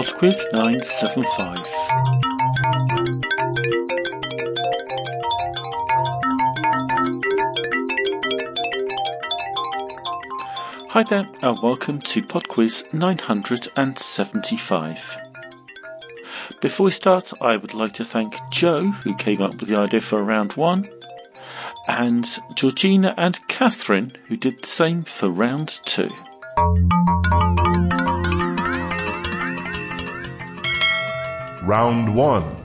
PodQuiz 975. Hi there, and welcome to PodQuiz 975. Before we start, I would like to thank Joe, who came up with the idea for round one, and Georgina and Catherine, who did the same for round two. Round 1.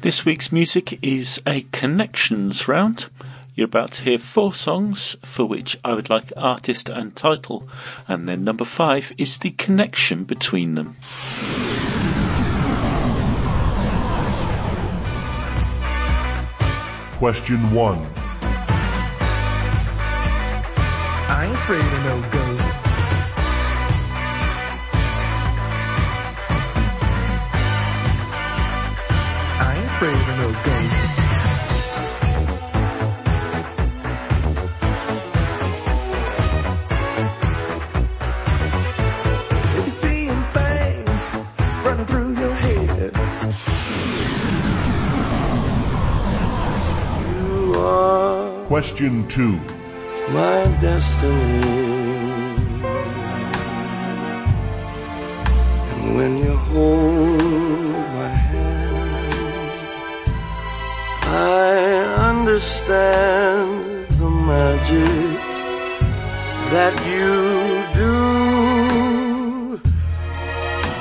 This week's music is a connections round. You're about to hear four songs for which I would like artist and title, and then number five is the connection between them. Question 1. I ain't afraid of no ghosts. Question 2. my destiny. And when you hold my hand, I understand the magic that you do.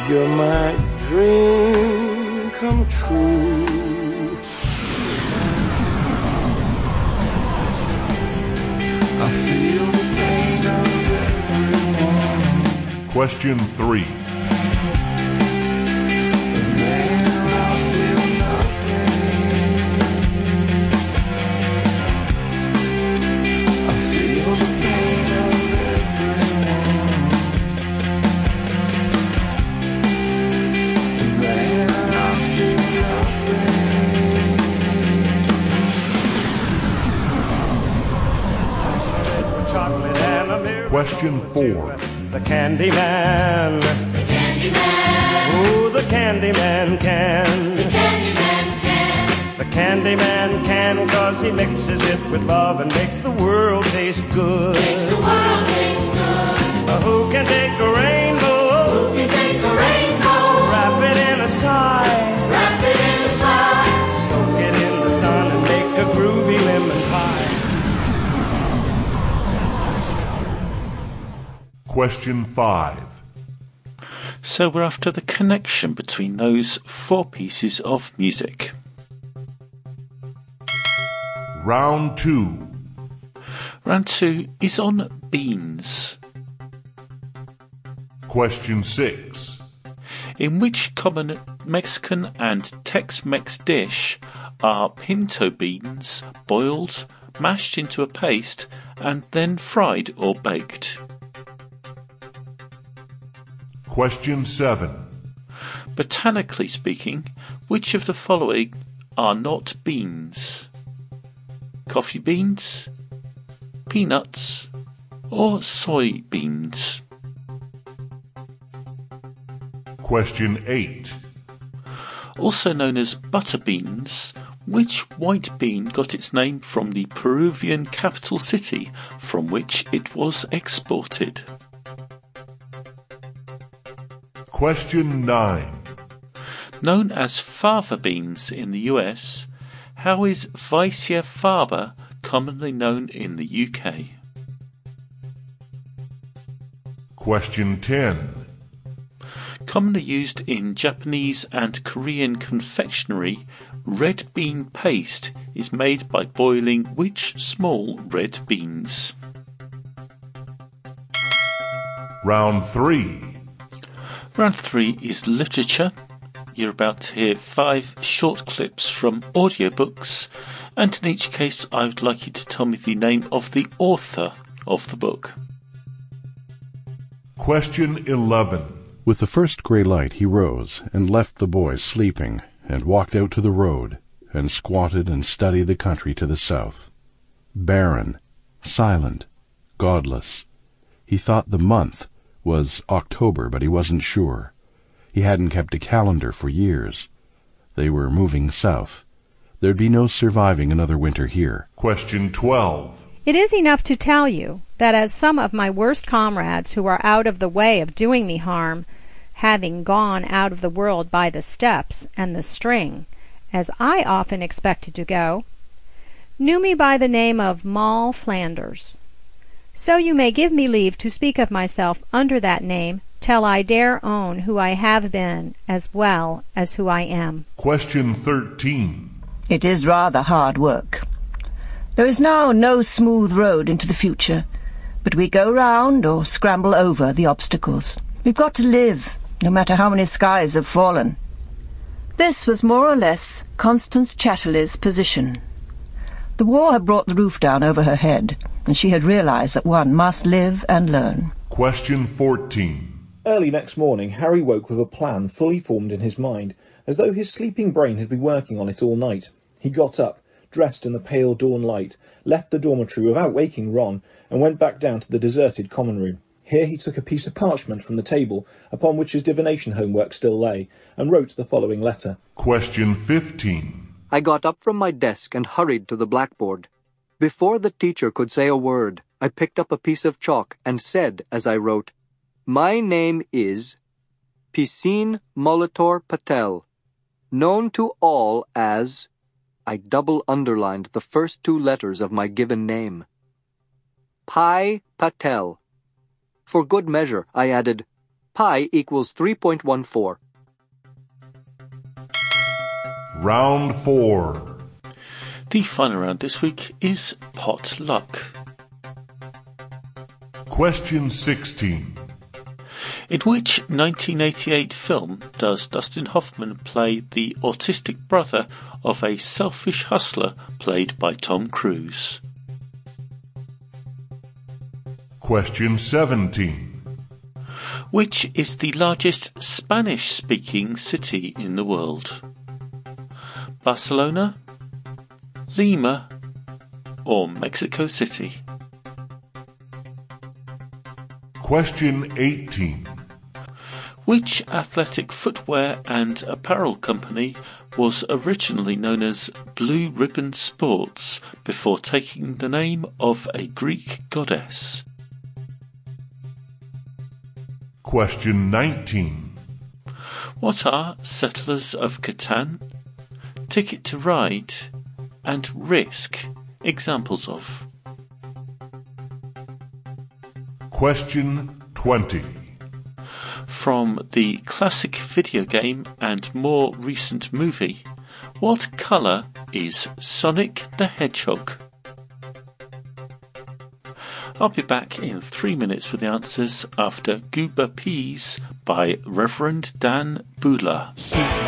You're my dream come true. Question 3. Chocolate and a mirror. Question 4. The Candyman. The Candyman. Oh, the Candyman can. The Candyman can. The Candyman can cause he mixes it with love and makes the world taste good. Makes the world taste good. Uh, who can take a rainbow? Who can take a rainbow, Wrap it in a sigh. wrap it in a sigh, Soak it in the sun and make a groovy lemon pie. Question 5. So we're after the connection between those four pieces of music. Round 2. Round two is on beans. Question 6. In which common Mexican and Tex-Mex dish are pinto beans boiled, mashed into a paste, and then fried or baked? Question 7. Botanically speaking, which of the following are not beans? Coffee beans, peanuts, or soybeans? Question 8. Also known as butter beans, which white bean got its name from the Peruvian capital city from which it was exported? Question 9. Known as fava beans in the US, how is Vicia faba commonly known in the UK? Question 10. Commonly used in Japanese and Korean confectionery, red bean paste is made by boiling which small red beans? Round 3. Round three is literature. You're about to hear five short clips from audiobooks, and in each case, I would like you to tell me the name of the author of the book. Question 11. With the first grey light he rose, and left the boys sleeping, and walked out to the road, and squatted and studied the country to the south. Barren, silent, godless. He thought the month was October, but he wasn't sure. He hadn't kept a calendar for years. They were moving south. There'd be no surviving another winter here. Question 12. It is enough to tell you that as some of my worst comrades who are out of the way of doing me harm, having gone out of the world by the steps and the string, as I often expected to go, knew me by the name of Moll Flanders. So you may give me leave to speak of myself under that name till I dare own who I have been as well as who I am. Question 13. It is rather hard work. There is now no smooth road into the future, but we go round or scramble over the obstacles. We've got to live, no matter how many skies have fallen. This was more or less Constance Chatterley's position. The war had brought the roof down over her head, and she had realized that one must live and learn. Question 14. Early next morning, Harry woke with a plan fully formed in his mind, as though his sleeping brain had been working on it all night. He got up, dressed in the pale dawn light, left the dormitory without waking Ron, and went back down to the deserted common room. Here he took a piece of parchment from the table, upon which his divination homework still lay, and wrote the following letter. Question 15. I got up from my desk and hurried to the blackboard. Before the teacher could say a word, I picked up a piece of chalk and said as I wrote, My name is Piscine Molitor Patel, known to all as. I double underlined the first two letters of my given name. Pi Patel. For good measure, I added, pi equals 3.14. Round 4. The final round this week is pot luck. Question 16. In which 1988 film does Dustin Hoffman play the autistic brother of a selfish hustler played by Tom Cruise? Question 17. Which is the largest Spanish speaking city in the world? Barcelona, Lima, or Mexico City? Question 18. Which athletic footwear and apparel company was originally known as Blue Ribbon Sports before taking the name of a Greek goddess? Question 19. What are Settlers of Catan, Ticket to Ride, and Risk examples of? Question 20. From the classic video game and more recent movie, what colour is Sonic the Hedgehog? I'll be back in three minutes with the answers after Goober Peas by Reverend Dan Buhler.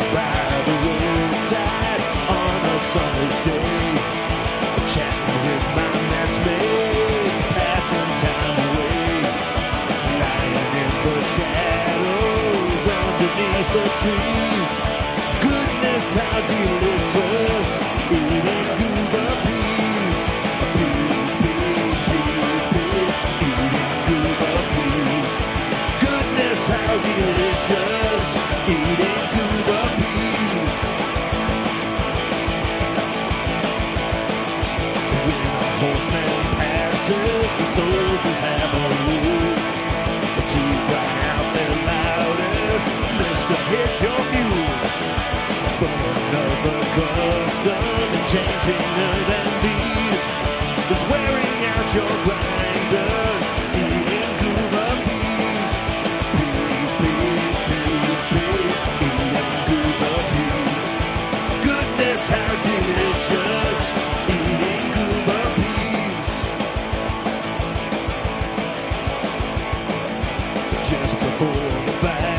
Just before the battle,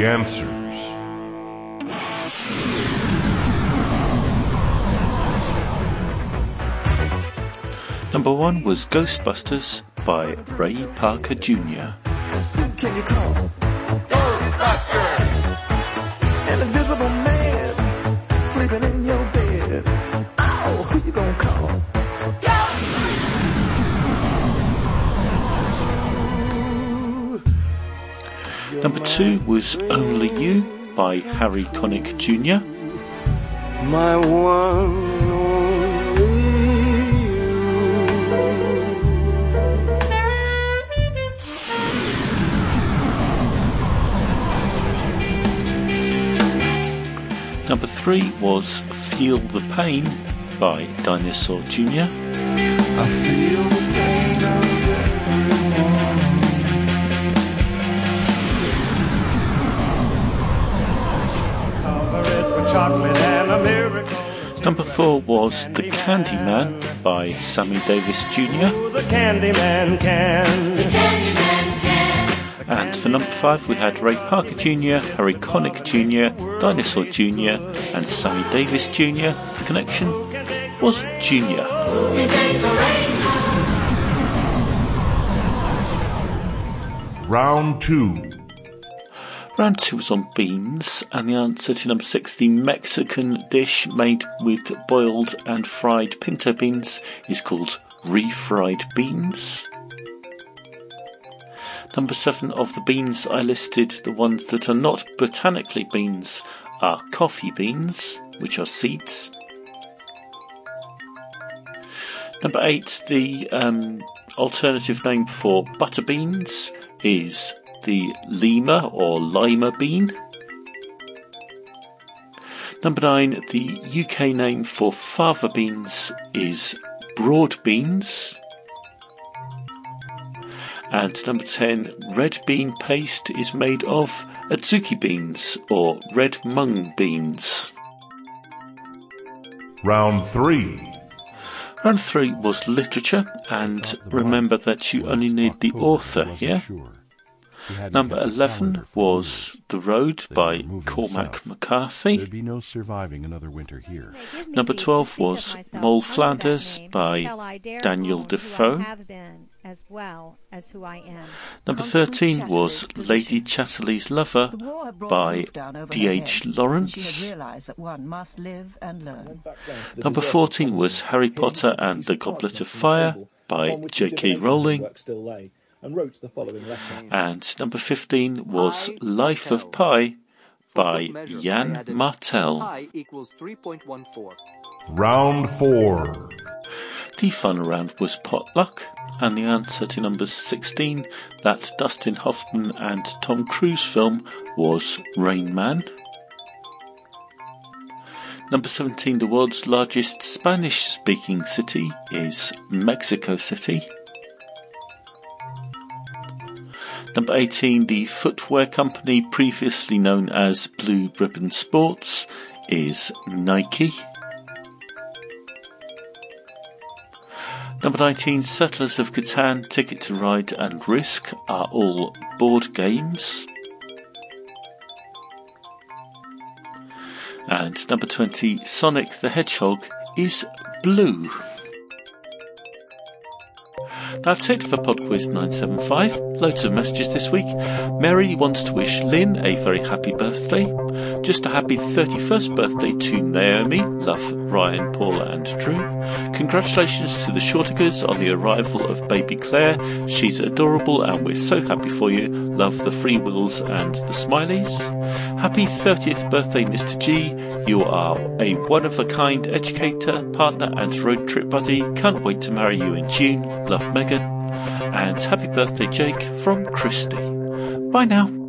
the answers. Number one was Ghostbusters by Ray Parker Jr. Can you call? Ghostbusters! An invisible man sleeping in Number two was Only You by Harry Connick Jr. My one only Number three was Feel the Pain by Dinosaur Jr. I feel chocolate and a miracle. Number four was The Candyman by Sammy Davis Jr. The Candyman can. Candyman can. And for number five, we had Ray Parker Jr., Harry Connick Jr., Dinosaur Jr., and Sammy Davis Jr. The connection was Jr. Who can take the rainbow? Round 2. Round two was on beans, and the answer to number six, the Mexican dish made with boiled and fried pinto beans, is called refried beans. Number seven of the beans I listed, the ones that are not botanically beans, are coffee beans, which are seeds. Number eight, the um, alternative name for butter beans is the lima or lima bean. Number nine, the UK name for fava beans is broad beans. And number 10, red bean paste is made of adzuki beans or red mung beans. Round 3. Round three was literature, and remember that you only need the author here. Number 11 was The Road by Cormac McCarthy. There'd be no surviving another winter here. Number 12 was Moll Flanders by until I dare Daniel own who I Defoe. as well as who I am. Number 13 was Lady. Chatterley's Lover The war had brought by a roof down over her D.H. Lawrence. She had realised that one must live and learn. Number 14 was Harry Potter and the Goblet of Fire by J.K. Rowling. And wrote the following letter. And number 15 was Life of Pi by What Yann Martel. Pi equals 3.14. Round 4. The fun round was potluck, and the answer to number 16, that Dustin Hoffman and Tom Cruise film, was Rain Man. Number 17, the world's largest Spanish speaking city is Mexico City. Number 18, the footwear company previously known as Blue Ribbon Sports is Nike. Number 19, Settlers of Catan, Ticket to Ride and Risk are all board games. And number 20, Sonic the Hedgehog is blue. That's it for PodQuiz 975. Loads of messages this week. Mary wants to wish Lynn a very happy birthday. Just a happy 31st birthday to Naomi. Love Ryan, Paula, and Drew. Congratulations to the Shortigers on the arrival of baby Claire. She's adorable and we're so happy for you. Love the free wills and the smileys. Happy 30th birthday, Mr. G. You are a one of a kind educator, partner, and road trip buddy. Can't wait to marry you in June. Love Megan. And happy birthday, Jake, from Christy. Bye now.